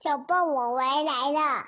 小豹，我回来了。